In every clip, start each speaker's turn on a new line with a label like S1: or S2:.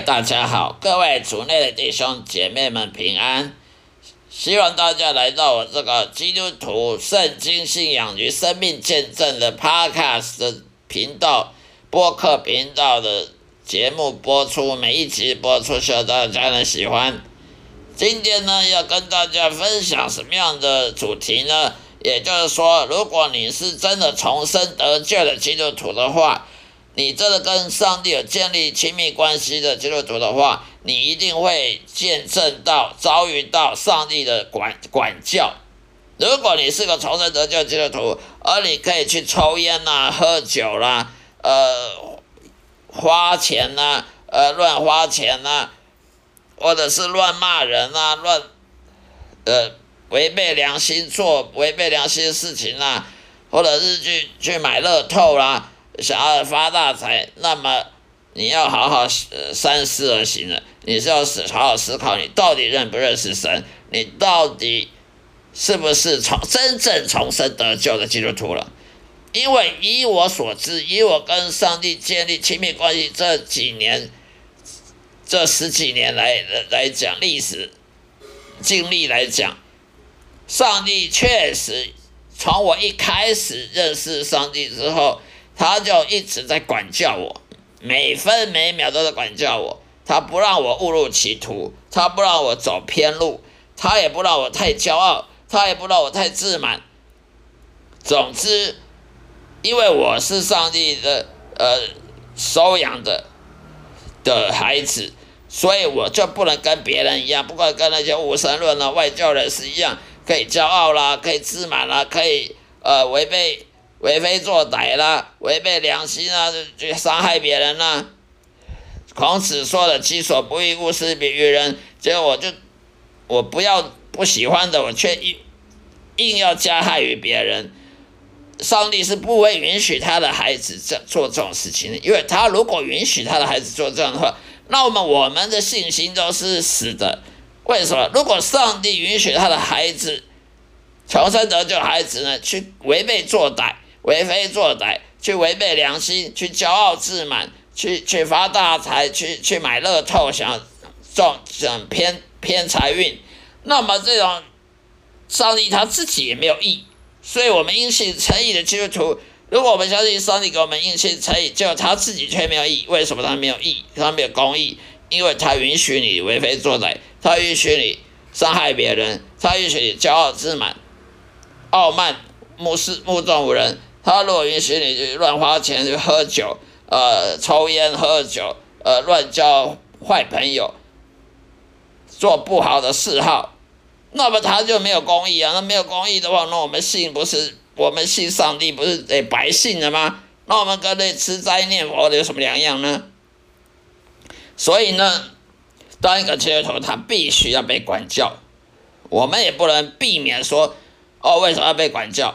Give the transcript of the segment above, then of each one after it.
S1: 大家好，各位族内的弟兄姐妹们平安。希望大家来到我这个基督徒圣经信仰与生命见证的 Podcast 的频道、播客频道的节目播出，每一集播出，希望大家能喜欢。今天呢，要跟大家分享什么样的主题呢？也就是说，如果你是真的重生得救的基督徒的话。你真的跟上帝有建立亲密关系的基督徒的话，你一定会见证到、遭遇到上帝的管管教。如果你是个重生得救基督徒，而你可以去抽烟呐、喝酒啦、呃花钱呐、呃乱花钱呐，或者是乱骂人呐、乱呃违背良心做违背良心的事情啦，或者是去去买乐透啦。想要发大财，那么你要好好三思而行了。你是要思好好思考，你到底认不认识神？你到底是不是从真正重生得救的基督徒了？因为以我所知，以我跟上帝建立亲密关系这几年、这十几年来来讲历史经历来讲，上帝确实从我一开始认识上帝之后。他就一直在管教我，每分每秒都在管教我。他不让我误入歧途，他不让我走偏路，他也不让我太骄傲，他也不让我太自满。总之，因为我是上帝的呃收养的的孩子，所以我就不能跟别人一样，不管跟那些无神论啊、外教人士一样，可以骄傲啦，可以自满啦，可以呃违背。为非作歹啦，违背良心了，去伤害别人啦。孔子说的“己所不欲，勿施于人”，结果我就我不要不喜欢的，我却硬硬要加害于别人。上帝是不会允许他的孩子这做这种事情的，因为他如果允许他的孩子做这样的话，那我们我们的信心都是死的。为什么？如果上帝允许他的孩子重生得救，孩子呢去违背作歹？为非作歹，去违背良心，去骄傲自满，去去发大财，去去买乐透，想中想偏偏财运，那么这种上帝他自己也没有义，所以我们因信诚意的基督徒，如果我们相信上帝给我们因信诚意，就他自己却没有义，为什么他没有义？他没有公义，因为他允许你为非作歹，他允许你伤害别人，他允许你骄傲自满、傲慢、目视目中无人。他如果允许你乱花钱喝酒，呃，抽烟喝酒，呃，乱交坏朋友，做不好的嗜好，那么他就没有公义啊。那没有公义的话，那我们信不是我们信上帝不是得白信了吗？那我们跟那吃斋念佛的有什么两样呢？所以呢，当一个街头，他必须要被管教，我们也不能避免说，哦，为什么要被管教？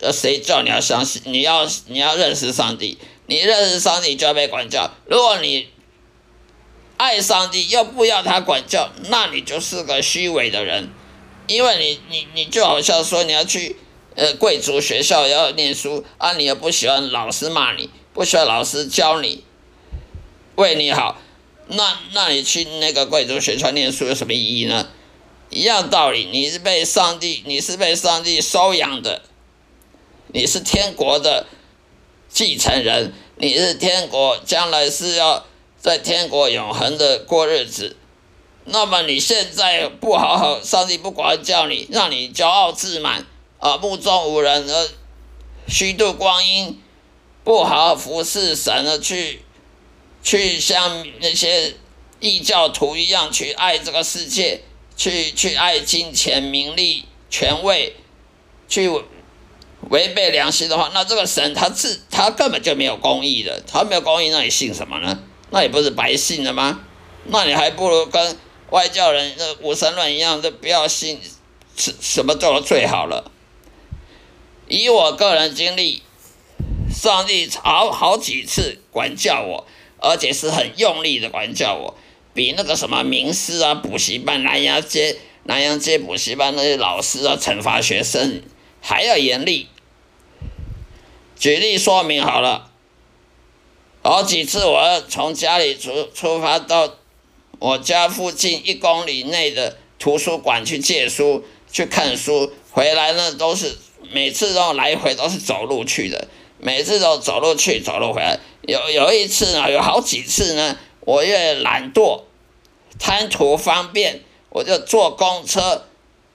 S1: 呃，谁叫你要相信？你要你要认识上帝，你认识上帝就要被管教。如果你爱上帝又不要他管教，那你就是个虚伪的人。因为你你你就好像说你要去呃贵族学校要念书啊，你又不喜欢老师骂你，不喜欢老师教你为你好，那那你去那个贵族学校念书有什么意义呢？一样道理，你是被上帝你是被上帝收养的。你是天国的继承人，你是天国将来是要在天国永恒的过日子。那么你现在不好好，上帝不管教你，让你骄傲自满啊，目中无人而虚度光阴，不好好服侍神而去去像那些异教徒一样去爱这个世界，去去爱金钱、名利、权位，去。违背良心的话，那这个神他自他根本就没有公义的，他没有公义，那你信什么呢？那也不是白信的吗？那你还不如跟外教人那无神论一样，就不要信，什什么做的最好了。以我个人经历，上帝好好几次管教我，而且是很用力的管教我，比那个什么名师啊、补习班、南阳街、南阳街补习班那些老师啊，惩罚学生。还要严厉。举例说明好了，好几次我从家里出出发到我家附近一公里内的图书馆去借书去看书，回来呢都是每次都来回都是走路去的，每次都走路去走路回来。有有一次呢，有好几次呢，我因为懒惰，贪图方便，我就坐公车，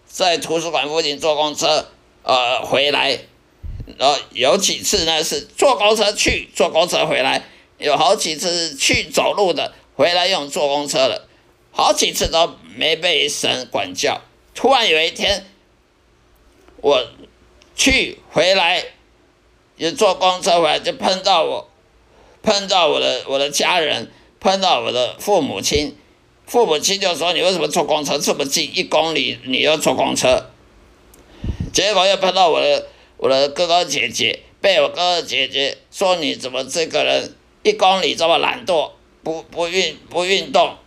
S1: 在图书馆附近坐公车，呃，回来。然后，有几次呢是坐公车去，坐公车回来；有好几次去走路的，回来用坐公车的，好几次都没被神管教。突然有一天，我去回来，也坐公车回来，就碰到我，碰到我的我的家人，碰到我的父母亲，父母亲就说：“你为什么坐公车这么近，一公里你要坐公车？”结果又碰到我的。我的哥哥姐姐被我哥哥姐姐说：“你怎么这个人一公里这么懒惰，不不运不运动？”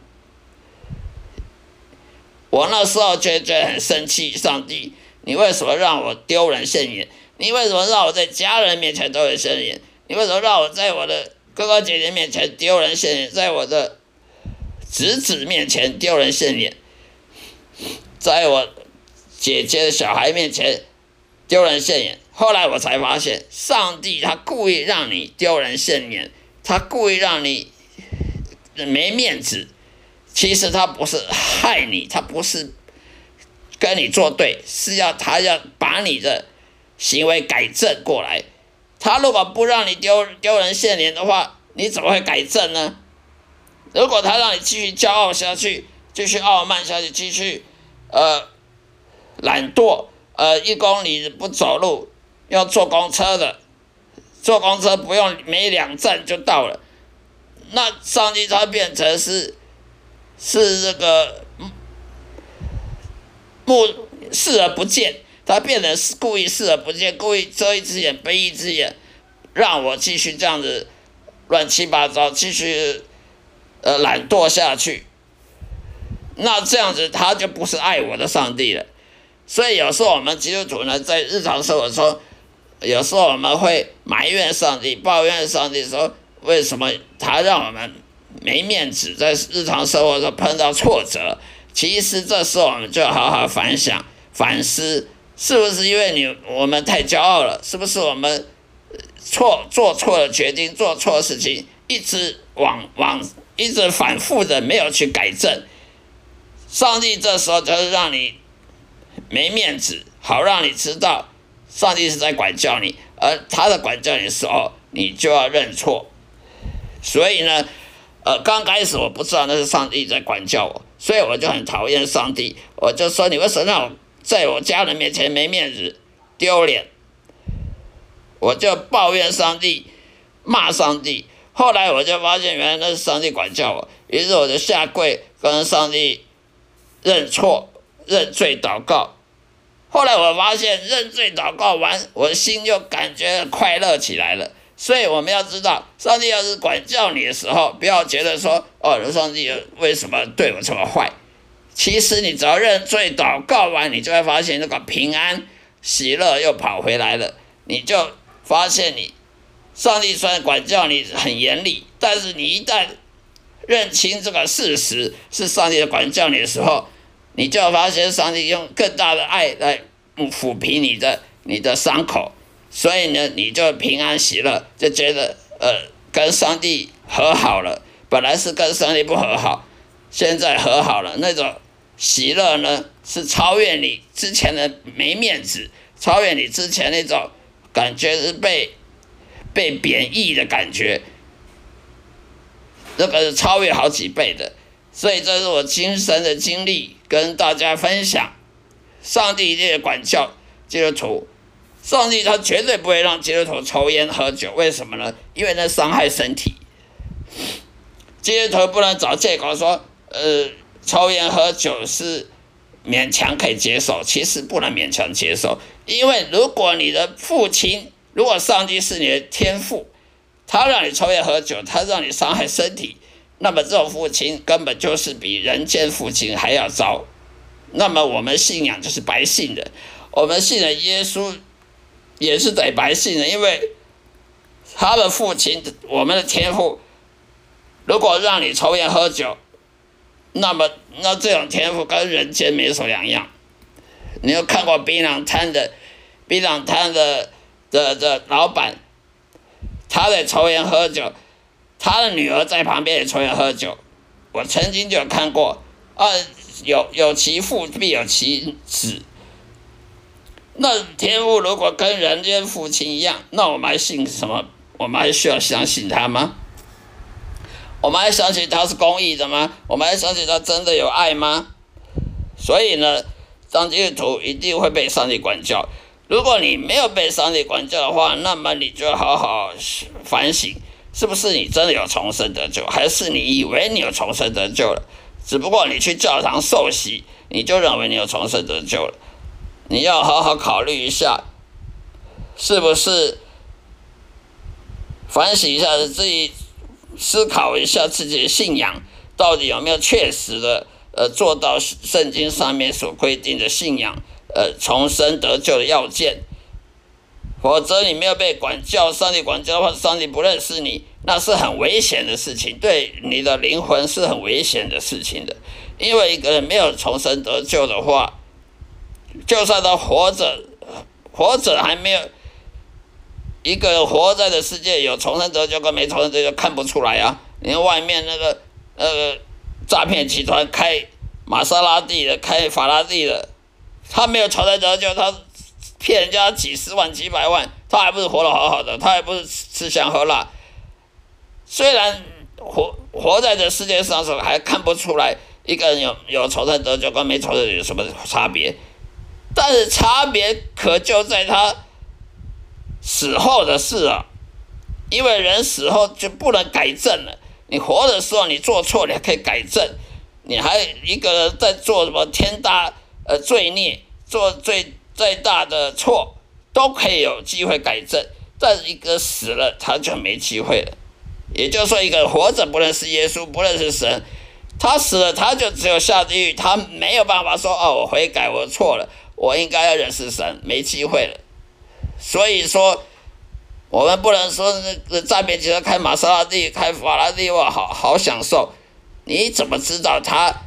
S1: 我那时候就觉得很生气，上帝，你为什么让我丢人现眼？你为什么让我在家人面前丢人现眼？你为什么让我在我的哥哥姐姐面前丢人现眼？在我的侄子面前丢人现眼？在我姐姐的小孩面前丢人现眼？后来我才发现，上帝他故意让你丢人现眼，他故意让你没面子。其实他不是害你，他不是跟你作对，是要他要把你的行为改正过来。他如果不让你丢丢人现眼的话，你怎么会改正呢？如果他让你继续骄傲下去，继续傲慢下去，继续呃懒惰，呃一公里不走路。要坐公车的，坐公车不用没两站就到了，那上帝他变成是是这个目视而不见，他变成是故意视而不见，故意遮一只眼闭一只眼，让我继续这样子乱七八糟，继续呃懒惰下去，那这样子他就不是爱我的上帝了，所以有时候我们基督徒呢，在日常生活中。有时候我们会埋怨上帝，抱怨上帝，说为什么他让我们没面子，在日常生活中碰到挫折。其实这时候我们就好好反想、反思，是不是因为你我们太骄傲了？是不是我们错做错了决定，做错事情，一直往往一直反复的没有去改正？上帝这时候就是让你没面子，好让你知道。上帝是在管教你，而他的管教你的时候，你就要认错。所以呢，呃，刚开始我不知道那是上帝在管教我，所以我就很讨厌上帝。我就说你为什么让我在我家人面前没面子、丢脸？我就抱怨上帝，骂上帝。后来我就发现，原来那是上帝管教我，于是我就下跪跟上帝认错、认罪、祷告。后来我发现认罪祷告完，我的心就感觉快乐起来了。所以我们要知道，上帝要是管教你的时候，不要觉得说哦，上帝为什么对我这么坏？其实你只要认罪祷告完，你就会发现那个平安喜乐又跑回来了。你就发现你上帝虽然管教你很严厉，但是你一旦认清这个事实是上帝的管教你的时候，你就发现上帝用更大的爱来抚平你的你的伤口，所以呢，你就平安喜乐，就觉得呃跟上帝和好了。本来是跟上帝不和好，现在和好了，那种喜乐呢是超越你之前的没面子，超越你之前那种感觉是被被贬义的感觉，这个是超越好几倍的。所以这是我亲身的经历。跟大家分享，上帝一定管教基督徒，上帝他绝对不会让基督徒抽烟喝酒，为什么呢？因为那伤害身体。基督徒不能找借口说，呃，抽烟喝酒是勉强可以接受，其实不能勉强接受，因为如果你的父亲，如果上帝是你的天父，他让你抽烟喝酒，他让你伤害身体。那么这种父亲根本就是比人间父亲还要糟。那么我们信仰就是白信的，我们信的耶稣也是得白信的，因为他的父亲，我们的天父，如果让你抽烟喝酒，那么那这种天赋跟人间没什么两样。你有看过槟榔摊的槟榔摊的的的老板，他在抽烟喝酒，他的女儿在旁边也抽烟喝酒。我曾经就看过，啊，有有其父必有其子。那天父如果跟人间父亲一样，那我们还信什么？我们还需要相信他吗？我们还相信他是公益的吗？我们还相信他真的有爱吗？所以呢，当基督徒一定会被上帝管教。如果你没有被上帝管教的话，那么你就好好反省，是不是你真的有重生得救，还是你以为你有重生得救了？只不过你去教堂受洗，你就认为你有重生得救了。你要好好考虑一下，是不是反省一下自己，思考一下自己的信仰到底有没有确实的呃做到圣经上面所规定的信仰呃重生得救的要件，否则你没有被管教，上帝管教的话，上帝不认识你，那是很危险的事情，对你的灵魂是很危险的事情的，因为一个人没有重生得救的话。就算他活着，活着还没有一个活在的世界有重生得救跟没重生得救看不出来啊！你看外面那个那个诈骗集团开玛莎拉蒂的，开法拉利的，他没有重生得救，他骗人家几十万几百万，他还不是活得好好的，他还不是吃香喝辣。虽然活活在这世界上时候还看不出来一个人有有重生得救跟没重生有什么差别。但是差别可就在他死后的事啊，因为人死后就不能改正了。你活的时候你做错，你还可以改正；你还一个人在做什么天大呃罪孽，做最最大的错，都可以有机会改正。但一个死了，他就没机会了。也就是说，一个活着不认识耶稣，不认识神，他死了，他就只有下地狱，他没有办法说哦，我悔改，我错了。我应该要认识神，没机会了。所以说，我们不能说那那诈骗集团开玛莎拉蒂、开法拉利哇，好好享受。你怎么知道他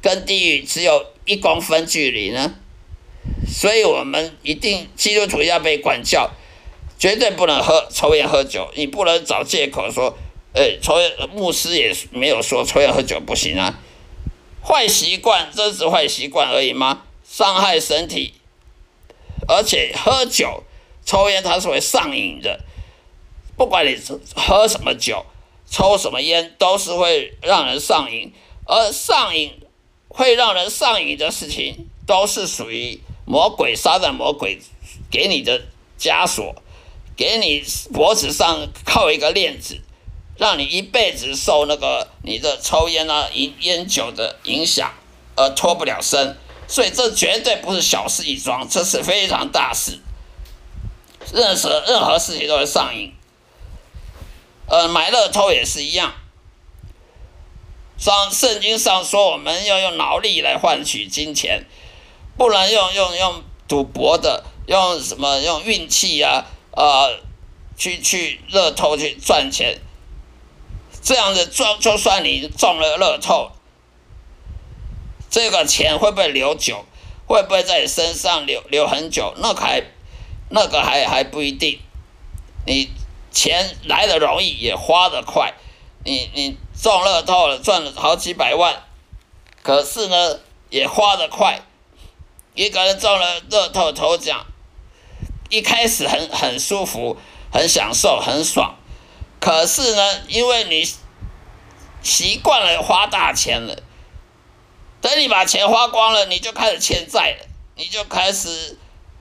S1: 跟地狱只有一公分距离呢？所以我们一定基督徒要被管教，绝对不能喝抽烟喝酒。你不能找借口说，呃，抽烟牧师也没有说抽烟喝酒不行啊。坏习惯，真是坏习惯而已吗？伤害身体，而且喝酒、抽烟，它是会上瘾的。不管你喝什么酒、抽什么烟，都是会让人上瘾。而上瘾会让人上瘾的事情，都是属于魔鬼、撒旦魔鬼给你的枷锁，给你脖子上靠一个链子，让你一辈子受那个你的抽烟啊、烟烟酒的影响，而脱不了身。所以这绝对不是小事一桩，这是非常大事。任何任何事情都会上瘾，呃，买乐透也是一样。上圣经上说，我们要用脑力来换取金钱，不能用用用赌博的，用什么用运气呀，呃，去去乐透去赚钱。这样子赚，就算你中了乐透。这个钱会不会留久？会不会在你身上留留很久？那还那个还还不一定。你钱来的容易，也花的快。你你中乐透了，赚了好几百万，可是呢，也花的快。一个人中了乐透头奖，一开始很很舒服，很享受，很爽。可是呢，因为你习惯了花大钱了。等你把钱花光了，你就开始欠债了，你就开始，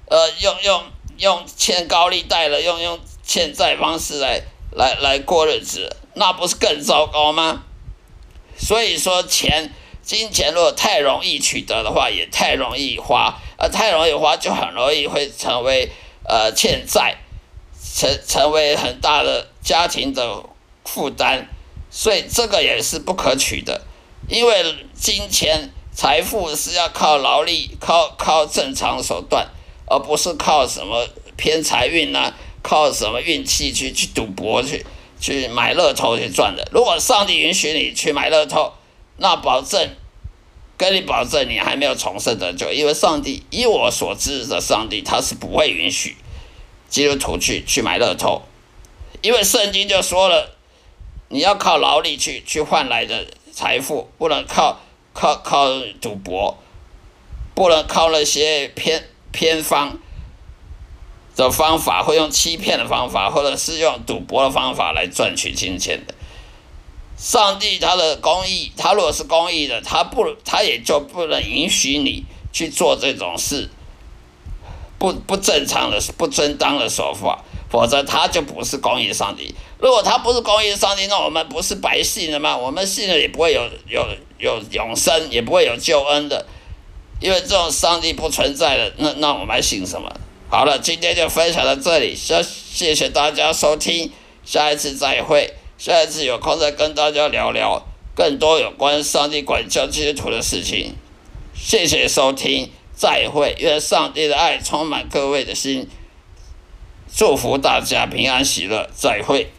S1: 呃，用用用欠高利贷了，用用欠债方式来来来过日子，那不是更糟糕吗？所以说，钱金钱如果太容易取得的话，也太容易花，呃，太容易花就很容易会成为呃欠债，成成为很大的家庭的负担，所以这个也是不可取的。因为金钱财富是要靠劳力，靠靠正常手段，而不是靠什么偏财运呐，靠什么运气去去赌博去去买乐透去赚的。如果上帝允许你去买乐透，那保证跟你保证你还没有重生的，就，因为上帝以我所知的上帝他是不会允许基督徒去去买乐透，因为圣经就说了，你要靠劳力去去换来的财富，不能靠靠靠赌博。不能靠那些偏偏方的方法，或用欺骗的方法，或者是用赌博的方法来赚取金钱的。上帝他的公义，他如果是公义的，他不他也就不能允许你去做这种事，不不正常的、不正当的手法，否则他就不是公义上帝。如果他不是公义上帝，那我们不是白信了吗？我们信了也不会有有有永生，也不会有救恩的。因为这种上帝不存在的，那那我们还信什么？好了，今天就分享到这里，谢谢谢大家收听，下一次再会，下一次有空再跟大家聊聊更多有关上帝管教基督徒的事情。谢谢收听，再会，愿上帝的爱充满各位的心，祝福大家平安喜乐，再会。